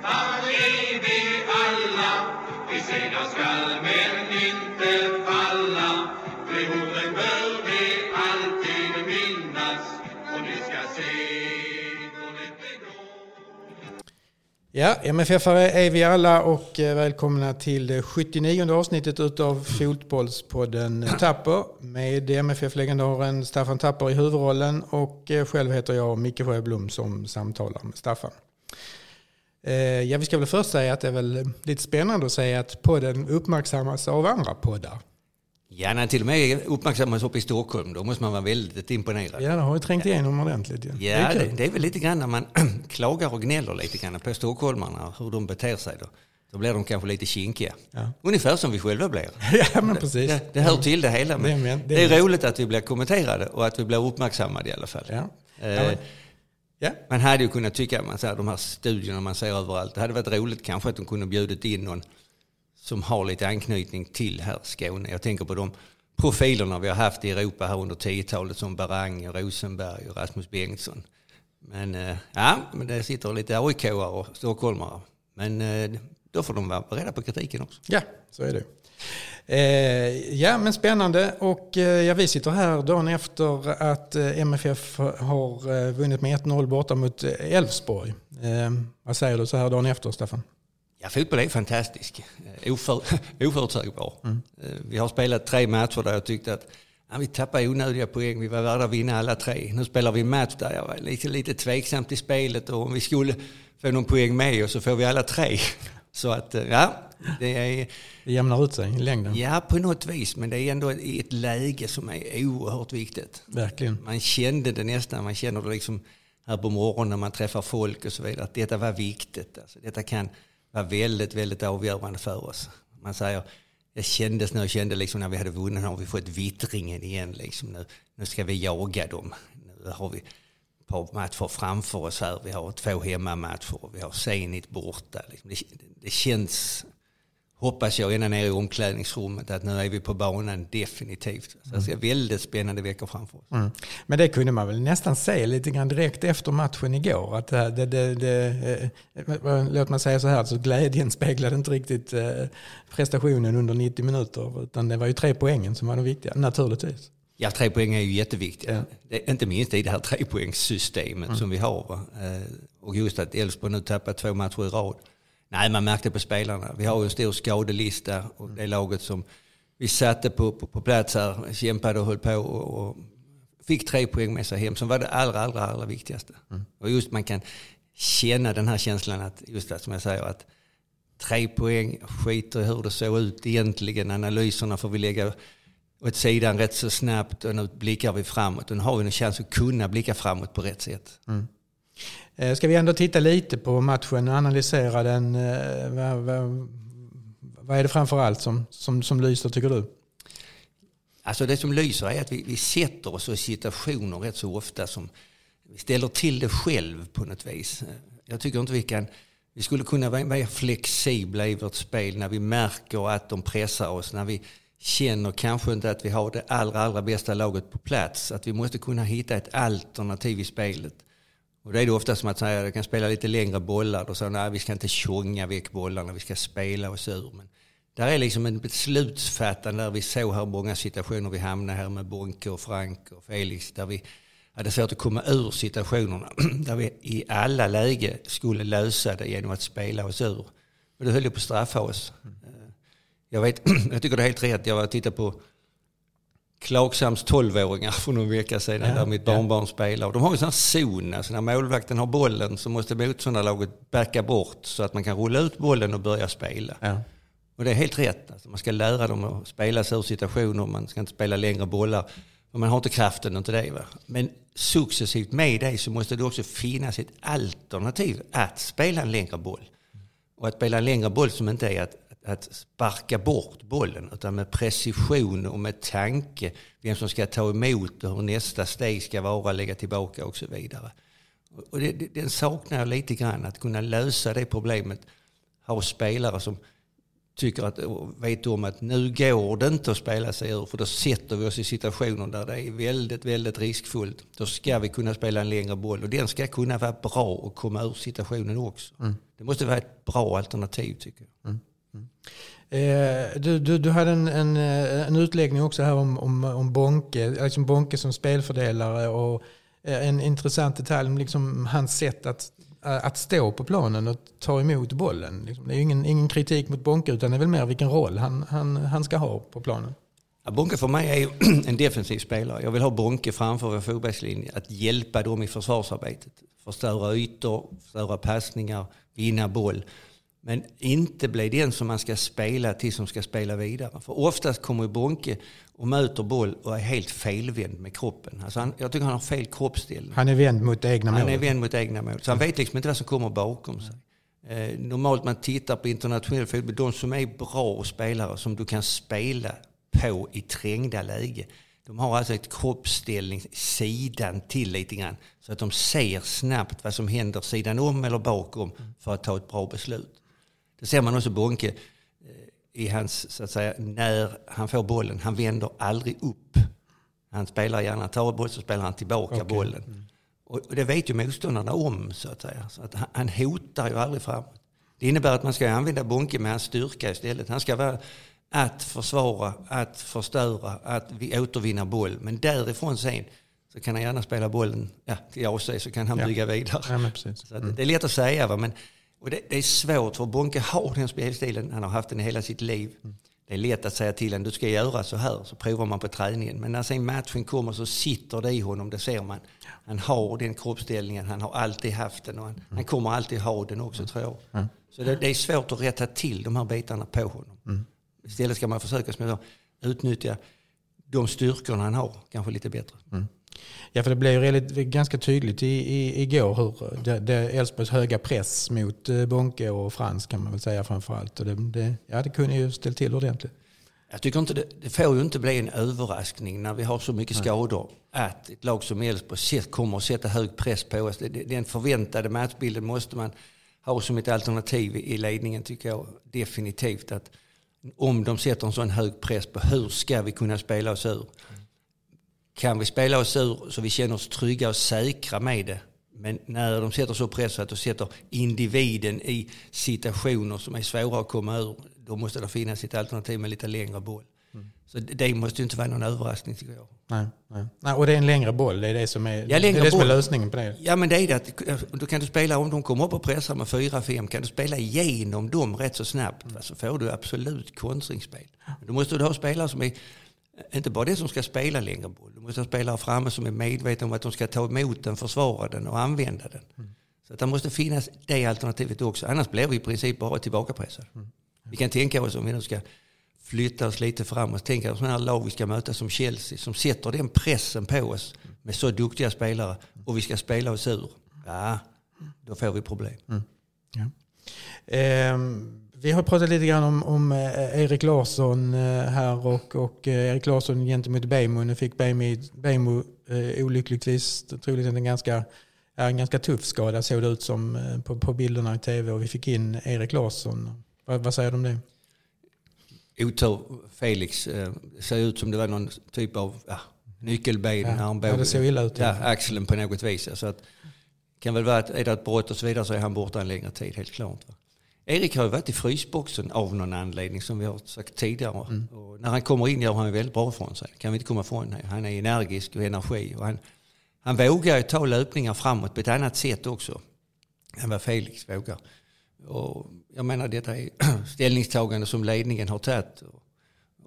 kämpar är vi alla. Vi segrar skall men inte falla. De orden bör vi alltid minnas och ni ska se det går. Ja, MFF-are är vi alla och eh, välkomna till det 79 avsnittet utav Fotbollspodden Tapper med MFF-legendaren Staffan Tapper i huvudrollen och eh, själv heter jag Micke Sjöblom som samtalar med Staffan. Eh, Ja, vi ska väl först säga att det är väl lite spännande att säga att podden uppmärksammas av andra poddar. Ja, när till och med uppmärksammas uppe i Stockholm, då måste man vara väldigt imponerad. Ja, det har ju trängt igenom ordentligt. ju. Ja, är det, kul. det är väl lite grann när man klagar och gnäller lite grann på stockholmarna, hur de beter sig då. Då blir de kanske lite kinkiga. Ja. Ungefär som vi själva blir. ja, men precis. Det, det hör till det hela. Men Det är men- det är är roligt att vi blir kommenterade och att vi blir uppmärksammade i alla fall. Ja. Ja, Eh, men- ja. Man hade ju kunnat tycka, man säger, de här studierna man ser överallt, det hade varit roligt kanske att de kunde bjudit in någon som har lite anknytning till här Skåne. Jag tänker på de profilerna vi har haft i Europa här under 10-talet som Barang, Rosenberg och Rasmus Bengtsson. Men eh, ja, men det sitter lite aik och stockholmare. Men eh, då får de vara beredda på kritiken också. Ja, så är det. Eh, ja, men spännande. Och eh, ja, vi sitter här dagen efter att eh, MFF har vunnit med 1-0 borta mot Elfsborg. Vad säger du så här dagen efter, Staffan? Ja, fotboll är fantastisk. Oför, oförutsägbar. Eh, Vi har spelat tre matcher där jag tyckte att ja, vi tappade onödiga poäng. Vi var värda att vinna alla tre. Nu spelar vi en match där jag var lite, lite tveksam till spelet och om vi skulle få någon poäng med oss så får vi alla tre. Så att eh, ja, det är Det jämnar ut sig i längden. ja på något vis. Men det är ändå i ett läge som är oerhört viktigt. Verkligen. Man kände det nästan, man känner det liksom här på morgonen när man träffar folk och så vidare, att detta var viktigt. Alltså, detta kan vara väldigt, väldigt avgörande för oss. Man säger, det kändes när jag kände liksom när vi hade vunnit, nu har vi fått vittringen igen. Liksom, nu, nu ska vi jaga dem. Nu har vi par matcher framför oss här. Vi har två hemmamatcher och vi har Zenit borta. Liksom, det, det känns, hoppas jag, ända ner i omklädningsrummet att nu är vi på banan definitivt. Så det är väldigt spännande veckor framför oss. Mm. Men det kunde man väl nästan se lite grann direkt efter matchen igår. Att det, det, det, det, eh, låt mig säga så här, så glädjen speglade inte riktigt eh, prestationen under 90 minuter. Utan det var ju tre poängen som var de viktiga, naturligtvis. Ja, tre poäng är ju jätteviktiga. Ja. Inte minst i det här trepoängssystemet som vi har. Eh, Och just att Elfsborg nu tappat två matcher i rad. Nej, man märkte på spelarna. Vi har ju en stor skadelista och det laget som vi satte på, på, på plats här kämpade och höll på och, och fick tre poäng med sig hem som var det allra, allra, allra viktigaste. Och just man kan känna den här känslan att, just det som jag säger, att tre poäng, skiter i hur det såg ut egentligen. Analyserna får vi lägga åt sidan rätt så snabbt och nu blickar vi framåt. Och nu har vi en chans att kunna blicka framåt på rätt sätt. Eh, Ska vi ändå titta lite på matchen och analysera den? eh, Vad, vad, vad är det framför allt som, som, som lyser tycker du? Alltså det som lyser är att vi, vi sätter oss i situationer rätt så ofta som vi ställer till det själv på något vis. Jag tycker inte vi kan, vi skulle kunna vara mer flexibla i vårt spel när vi märker att de pressar oss, när vi känner kanske inte att vi har det allra, allra bästa laget på plats. Att vi måste kunna hitta ett alternativ i spelet. Och det är det ofta som att säga att kan spela lite längre bollar. Då så. nej vi ska inte tjonga väck bollarna, vi ska spela oss ur. Men där är liksom en beslutsfattande där vi såg här många situationer vi hamnade här med Bonke och Frank och Felix där vi hade svårt att komma ur situationerna. Där vi i alla läge skulle lösa det genom att spela oss ur. Och det höll ju på att straffa oss. Mm. Jag, vet, jag tycker det är helt rätt. Jag var och tittade på Klagsams 12-åringar för någon vecka sedan Ja, där mitt ja. barnbarn spelar. Och de har ju sån här zon, alltså när målvakten har bollen så måste motståndarlaget backa bort så att man kan rulla ut bollen och börja spela. Ja. Och det är helt rätt. Alltså man ska lära dem att spela sig ur situationer, man ska inte spela längre bollar. Och man har inte kraften och inte det. Va? Men successivt med det så måste det också finnas ett alternativ att spela en längre boll. Och att spela en längre boll som inte är att, att sparka bort bollen utan med precision och med tanke vem som ska ta emot och hur nästa steg ska vara, lägga tillbaka och så vidare. Och det, det, den saknar jag lite grann, att kunna lösa det problemet. Ha spelare som tycker att, vet om att nu går det inte att spela sig ur för då sätter vi oss i situationer där det är väldigt, väldigt riskfullt. Då ska vi kunna spela en längre boll och den ska kunna vara bra och komma ur situationen också. Mm. Det måste vara ett bra alternativ tycker jag. Mm. Eh, du, du, du hade en, en, eh, en utläggning också här om, om, om Bonke, liksom Bonke som spelfördelare och eh, en intressant detalj, liksom hans sätt att eh, att stå på planen och ta emot bollen. Liksom, det är ingen, ingen kritik mot Bonke utan det är väl mer vilken roll han, han, han ska ha på planen. Ja, Bonke för mig är ju en defensiv spelare. Jag vill ha Bonke framför vår fotbollslinje. Att hjälpa dem i försvarsarbetet. Förstöra ytor, förstöra passningar, vinna boll. Men inte bli den som man ska spela till som ska spela vidare. För oftast kommer Bonke och möter boll och är helt felvänd med kroppen. Alltså han, jag tycker han har fel kroppsställning. Han är vänd mot egna mål. Han är vänd mot egna mål. Så han vet liksom inte vad som kommer bakom sig. Eh, normalt man tittar på internationell fotboll, de som är bra spelare som du kan spela på i trängda läge. De har alltså ett kroppsställning sidan till lite grann. Så att de ser snabbt vad som händer sidan om eller bakom för att ta ett bra beslut. Det ser man också Bonke eh, i hans, så att säga, när han får bollen. Han vänder aldrig upp. Han spelar gärna, tar boll så spelar han tillbaka okay. bollen. Mm. Och, det vet ju motståndarna om så att säga. Så att han, hotar ju aldrig framåt. Det innebär att man ska använda Bonke med hans styrka istället. Han ska vara att försvara, att förstöra, att vi återvinna boll. Men därifrån sen så kan han gärna spela bollen ja, till AC så kan han ja. bygga vidare. Ja, så mm. Det är lätt att säga va? men och det, det, är svårt för Bonke har den spelstilen. Han har haft den i hela sitt liv. Mm. Det är lätt att säga till honom, du ska göra så här. Så provar man på träningen. Men när sen matchen kommer så sitter det i honom, det ser man. Han har den kroppsställningen, han har alltid haft den och han, mm. han kommer alltid ha den också tror jag. Mm. Så det, det, är svårt att rätta till de här bitarna på honom. Mm. Istället ska man försöka som jag sa, utnyttja de styrkorna han har, kanske lite bättre. Ja, för det blev ju ganska tydligt i, i, igår hur Elfsborgs höga press mot eh, Bonke och Frans kan man väl säga framförallt. Och det, det, ja, det kunde ju ställt till ordentligt. Jag tycker inte det, det får ju inte bli en överraskning när vi har så mycket skador att ett lag som Elfsborg kommer att sätta hög press på oss. Den förväntade matchbilden måste man ha som ett alternativ i ledningen tycker jag definitivt. att Om de sätter en sån hög press på hur ska vi kunna spela oss ur? Kan vi spela oss ur så vi känner oss trygga och säkra med det. Men när de sätter så press att de sätter individen i situationer som är svåra att komma ur, då måste det finnas ett alternativ med lite längre boll. Mm. Så det måste ju inte vara någon överraskning tycker jag. Nej, nej. nej, och det är en längre boll, det är det som är, ja, det är det som är lösningen på det. Ja men det är det att då kan du spela, om de kommer upp och pressar med 4-5, kan du spela igenom dem rätt så snabbt mm. så får du absolut kontringsspel. Då måste du ha spelare som är inte bara det som ska spela längre boll. Du måste ha spelare framme som är medvetna om att de ska ta emot den, försvara den och använda den. Mm. Så att det måste finnas det alternativet också. Annars blir vi i princip bara tillbakapressade. Mm. Vi kan tänka oss om vi nu ska flytta oss lite framåt. Tänka oss sådana här lag vi ska möta som Chelsea som sätter den pressen på oss med så duktiga spelare och vi ska spela oss ur. Ja, då får vi problem. Mm. Ja. Um. Vi har pratat lite grann om, om eh, Erik Larsson eh, här och, och eh, Erik Larsson gentemot Bejmo. Nu fick Bejmo olyckligtvis troligtvis en ganska, en ganska tuff skada såg det ut som på, på bilderna i tv och vi fick in Erik Larsson. Vad, vad säger du om det? Otur Felix. Det ser ut som det var någon typ av ja, nyckelben. Ja, armbåge. ja, det såg illa ut. Ja, axeln på något vis. Så att, kan väl vara att är det ett brott och så vidare så är han borta en längre tid, helt klart. Va? Erik har ju varit i frysboxen av någon anledning som vi har sagt tidigare. Mm. Och när han kommer in gör han väldigt bra ifrån sig. kan vi inte komma ifrån. Han är energisk och energi. Och han, han vågar ju ta löpningar framåt på ett annat sätt också än vad Felix vågar. Och jag menar detta är ställningstagande som ledningen har tagit.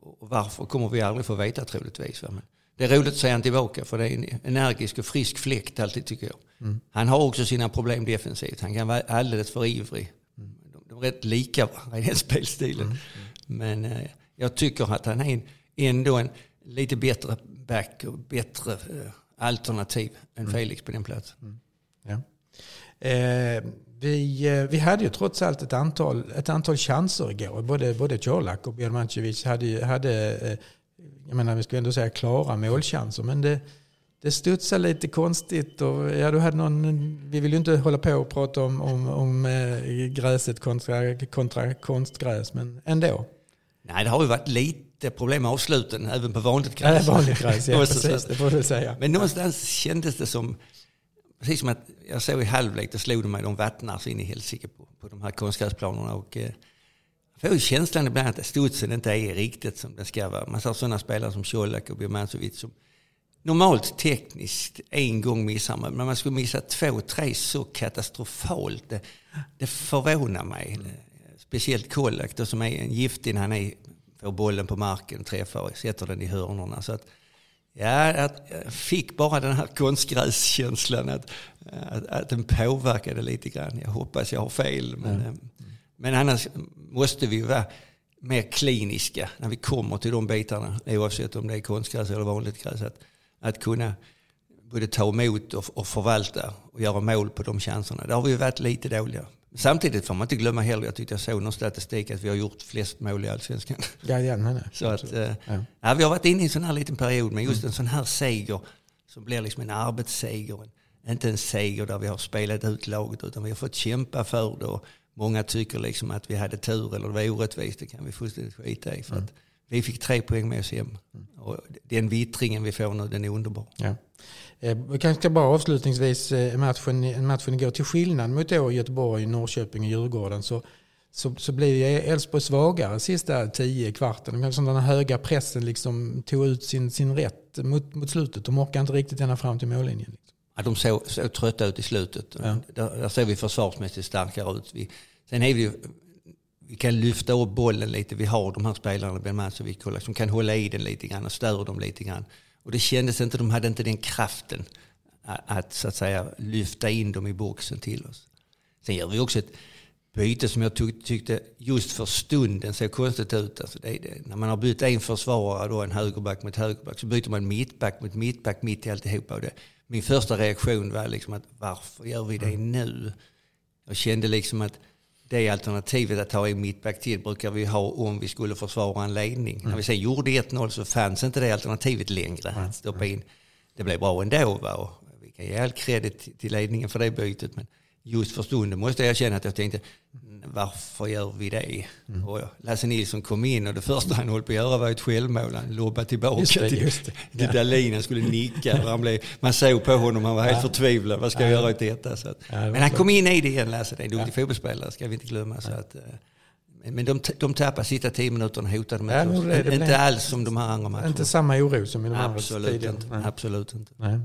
Och varför kommer vi aldrig få veta troligtvis. Men det är roligt att se honom tillbaka för det är en energisk och frisk fläkt alltid tycker jag. Mm. Han har också sina problem defensivt. Han kan vara alldeles för ivrig de är rätt lika varandra i den spelstilen. Mm. Men eh, jag tycker att han är ändå en lite bättre back och bättre eh, alternativ än mm. Felix på den platsen. Mm. Ja. Eh, vi, eh, vi hade ju trots allt ett antal, ett antal chanser igår. Både, både Colak och Björn Mancevic hade, hade eh, jag menar vi ska ändå säga klara målchanser. Men det, det studsar lite konstigt. Och, ja, du hade någon, vi vill ju inte hålla på och prata om, om, om eh, gräset kontra, kontra konstgräs, men ändå. Nej, det har ju varit lite problem med avsluten även på vanligt gräs. Ja, vanligt gräs, ja, precis, det får du säga. Men någonstans kändes det som, precis som att jag såg i halvlek, då slog de mig, de vattnar så in i helsike på, på de här konstgräsplanerna. Och, eh, jag får känslan ibland att studsen inte är riktigt som den ska vara. Man ser sådana spelare som Colak och Birmancevic som normalt tekniskt en gång missar man, men man skulle missa två, tre så katastrofalt. Det, det förvånar mig. Speciellt Kolak då, som är en giftig när han är, får bollen på marken, träffar och sätter den i hörnorna. Så att, ja, jag fick bara den här konstgräskänslan att, att, att den påverkade lite grann. Jag hoppas jag har fel. Men, mm. men annars måste vi vara mer kliniska när vi kommer till de bitarna, oavsett om det är konstgräs eller vanligt gräs. Att, att kunna både ta emot och, förvalta och göra mål på de chanserna. Där har vi varit lite dåliga. Samtidigt får man inte glömma heller, jag tyckte jag såg någon statistik att vi har gjort flest mål i allsvenskan. Ja, ja, nej, nej. Så att, eh, ja. ja. vi har varit inne i en sån här liten period, men just en sån här seger som blir liksom en arbetsseger. Inte en seger där vi har spelat ut laget utan vi har fått kämpa för det. Och många tycker liksom att vi hade tur eller det var orättvist. Det kan vi fullständigt skita i. För mm. att vi fick tre poäng med oss hem. Och den vittringen vi får nu, den är underbar. Ja. Eh, vi kanske ska bara avslutningsvis eh, matchen, matchen igår. Till skillnad mot då Göteborg, Norrköping och Djurgården så, så, så blev Elfsborg svagare sista tio kvarten. Som den höga pressen liksom tog ut sin, sin rätt mot, mot slutet. De orkade inte riktigt ända fram till mållinjen. Liksom. Ja, de såg, såg trötta ut i slutet. Ja. Där, där ser vi försvarsmässigt starkare ut. Vi, sen är vi vi kan lyfta upp bollen lite. Vi har de här spelarna, Ben Mansovic, som kan hålla i den lite grann och störa dem lite grann. Och det kändes inte, de hade inte den kraften att så att säga lyfta in dem i boxen till oss. Sen gör vi också ett byte som jag tyckte just för stunden såg konstigt ut. Alltså det, det, när man har bytt en försvarare, då en högerback mot högerback, så byter man mittback mot mittback mitt i alltihopa. Och det, min första reaktion var liksom att varför gör vi det nu? Jag kände liksom att det alternativet att ha en mittback till brukar vi ha om vi skulle försvara en ledning. Mm. När vi sen gjorde 1-0 så fanns inte det alternativet längre att stoppa in. Det blev bra ändå va? och vi kan ge all credit till ledningen för det bytet. Men just för stunden måste jag erkänna att jag tänkte varför gör vi det? Mm. Och Lasse Nilsson kom in och det första han höll på att göra var ett självmål. Han lobbade tillbaka just det, just det. Ja. Dahlin. Han skulle nicka. Han blev, man såg på honom, han var helt ja. förtvivlad. Vad ska jag göra åt detta? Så att, ja, det men han kom in i det igen, Lasse. Det är en duktig ja. fotbollsspelare, ska vi inte glömma. Så att, eh, men de, de tappade sista tio minuterna och hotade med ja, det, det, Inte alls som de här andra matcherna. Inte samma oro som i de andra Absolut inte. Absolut inte. Nej.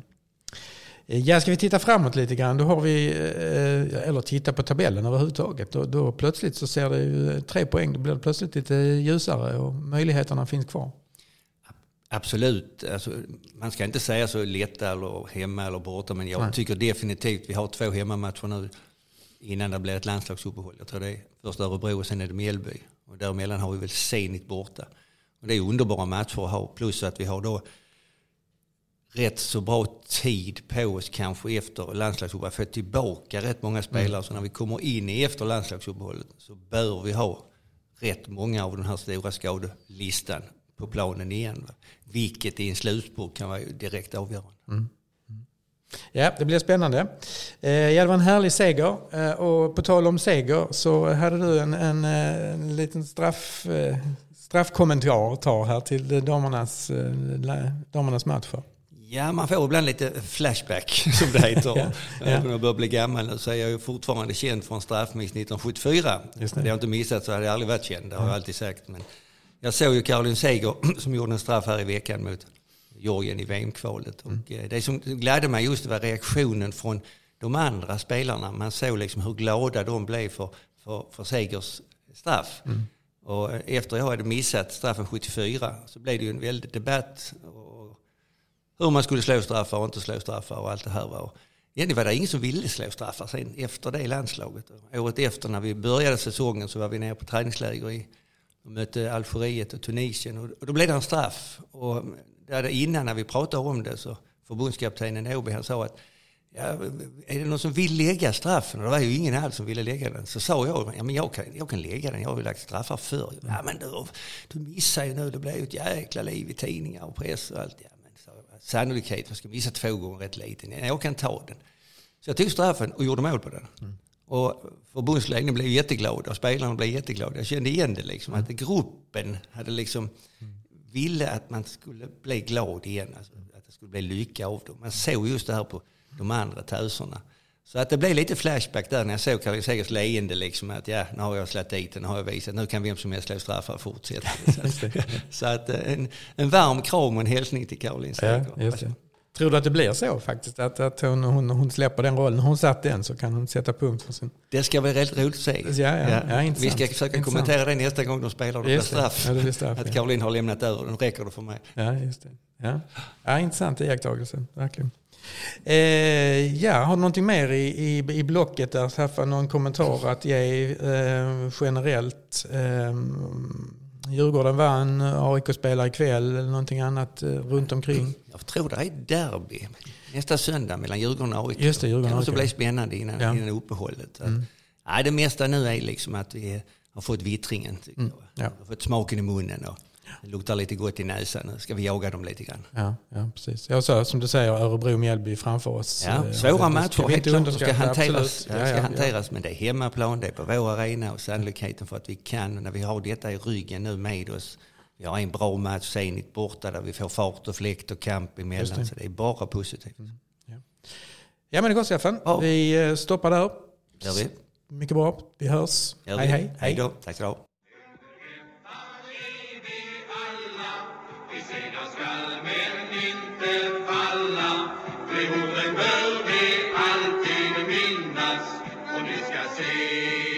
Eh, ja, ska vi titta framåt lite grann, då har vi, eh, eller titta på tabellen överhuvudtaget. Då, då plötsligt så ser det ju tre poäng, då blir det plötsligt lite ljusare och möjligheterna finns kvar. Absolut. Alltså, man ska inte säga så lätta eller hemma eller borta, men jag Nej. tycker definitivt vi har två hemmamatcher nu innan det blir ett landslagsuppehåll. Jag tror det är först Örebro och sen är det Mjällby. Och däremellan har vi väl Zenit borta. Och det är underbara matcher att ha. Plus att vi har då rätt så bra tid på oss kanske efter landslagsuppehållet. Få tillbaka rätt många spelare. Mm. Så när vi kommer in i efter landslagsuppehållet så bör vi ha rätt många av den här stora skadelistan på planen igen. Va? Vilket i en slutspurt kan vara direkt avgörande. Mm. mm. Ja, det blir spännande. Eh, ja, det var en härlig seger. Eh, och på tal om seger så hade du en, en, eh, en liten straff, straffkommentar här till damernas, damernas matcher. Ja, man får ibland lite flashback som det heter. ja, ja. Jag börjar bli gammal nu så är jag ju fortfarande känd från straffmiss 1974. Just det. det har jag inte missat så hade jag aldrig varit känd, det har jag alltid sagt. Men jag såg ju Caroline Seger som gjorde en straff här i veckan mot Georgien i VM-kvalet. Mm. Och eh, det som gladde mig just var reaktionen från de andra spelarna. Man såg liksom hur glada de blev för, för, för Segers straff. Mm. Och efter jag hade missat straffen 74 så blev det ju en väldig debatt hur man skulle slå straffar och inte slå straffar och allt det här. Var. Egentligen var det ingen som ville slå straffar sen efter det landslaget. Året efter när vi började säsongen så var vi nere på träningsläger i och mötte Algeriet och Tunisien och då blev det en straff. Och innan när vi pratade om det så förbundskaptenen Åby han sa att ja, är det någon som vill lägga straffen? Och det var ju ingen alls som ville lägga den. Så sa jag, ja men jag kan, jag kan lägga den, jag har ju lagt straffar förr. Ja men du, du missar ju nu, det blir ju ett jäkla liv i tidningar och press och allt. Ja, sannolikhet, jag ska missa två gånger rätt liten. Jag kan ta den. Så jag tog straffen och gjorde mål på den. Mm. Och förbundsledningen blev jätteglad och spelarna blev jätteglada. Jag kände igen det liksom, att gruppen hade liksom ville att man skulle bli glad igen. Alltså, att det skulle bli lycka av dem. Man såg just det här på de andra töserna. Så att det blev lite flashback där när jag såg Karin Segers leende. Liksom, att ja, nu har jag släppt dit den, nu har jag visat. Nu kan vem som helst slå straffar och fortsätta. så, så att eh, en, en varm kram och en hälsning till Caroline Seger. Ja, Tror du att det blir så faktiskt? Att, att hon, hon, hon släpper den rollen. Hon satt den så kan hon sätta punkt för sin... Det ska bli väldigt roligt att se. Ja, ja, ja. Ja, Vi ska försöka intressant. kommentera det nästa gång de spelar och det straff. Ja, det blir straff. Att Caroline har lämnat över den räcker det för mig. Ja, just det. Ja, ja intressant iakttagelse, verkligen. Eh, ja, har du någonting mer i, i, i blocket där? Staffan, någon kommentar att ge eh, generellt? Eh, Djurgården vann, AIK spelar ikväll eller någonting annat eh, runt omkring. Jag tror det är derby nästa söndag mellan Djurgården och AIK. Just det, Djurgården det måste bli spännande innan, ja. innan uppehållet. Mm. Nej, det mesta nu är liksom att vi har fått vittringen. Mm. Ja. Har fått smaken i munnen. Och, det luktar lite gott i näsan. Nu ska vi jaga dem lite grann. Ja, ja precis. Jag sa som du säger, Örebro-Mjällby framför oss. Ja, eh, svåra matcher, helt klart. De ska hanteras, ja, ska hanteras men det är hemmaplan, det är på vår arena och sannolikheten för att vi kan, när vi har detta i ryggen nu med oss, vi har en bra match senigt borta där vi får fart och fläkt och kamp emellan. Det. Så det är bara positivt. Mm. Ja. ja men det går Stefan. Ja. Vi eh, stoppar där. Gör vi. Mycket bra. Vi hörs. Hej, hej. Hej då. Tack ska du ha. De orden bör vi alltid minnas. Och ni ska se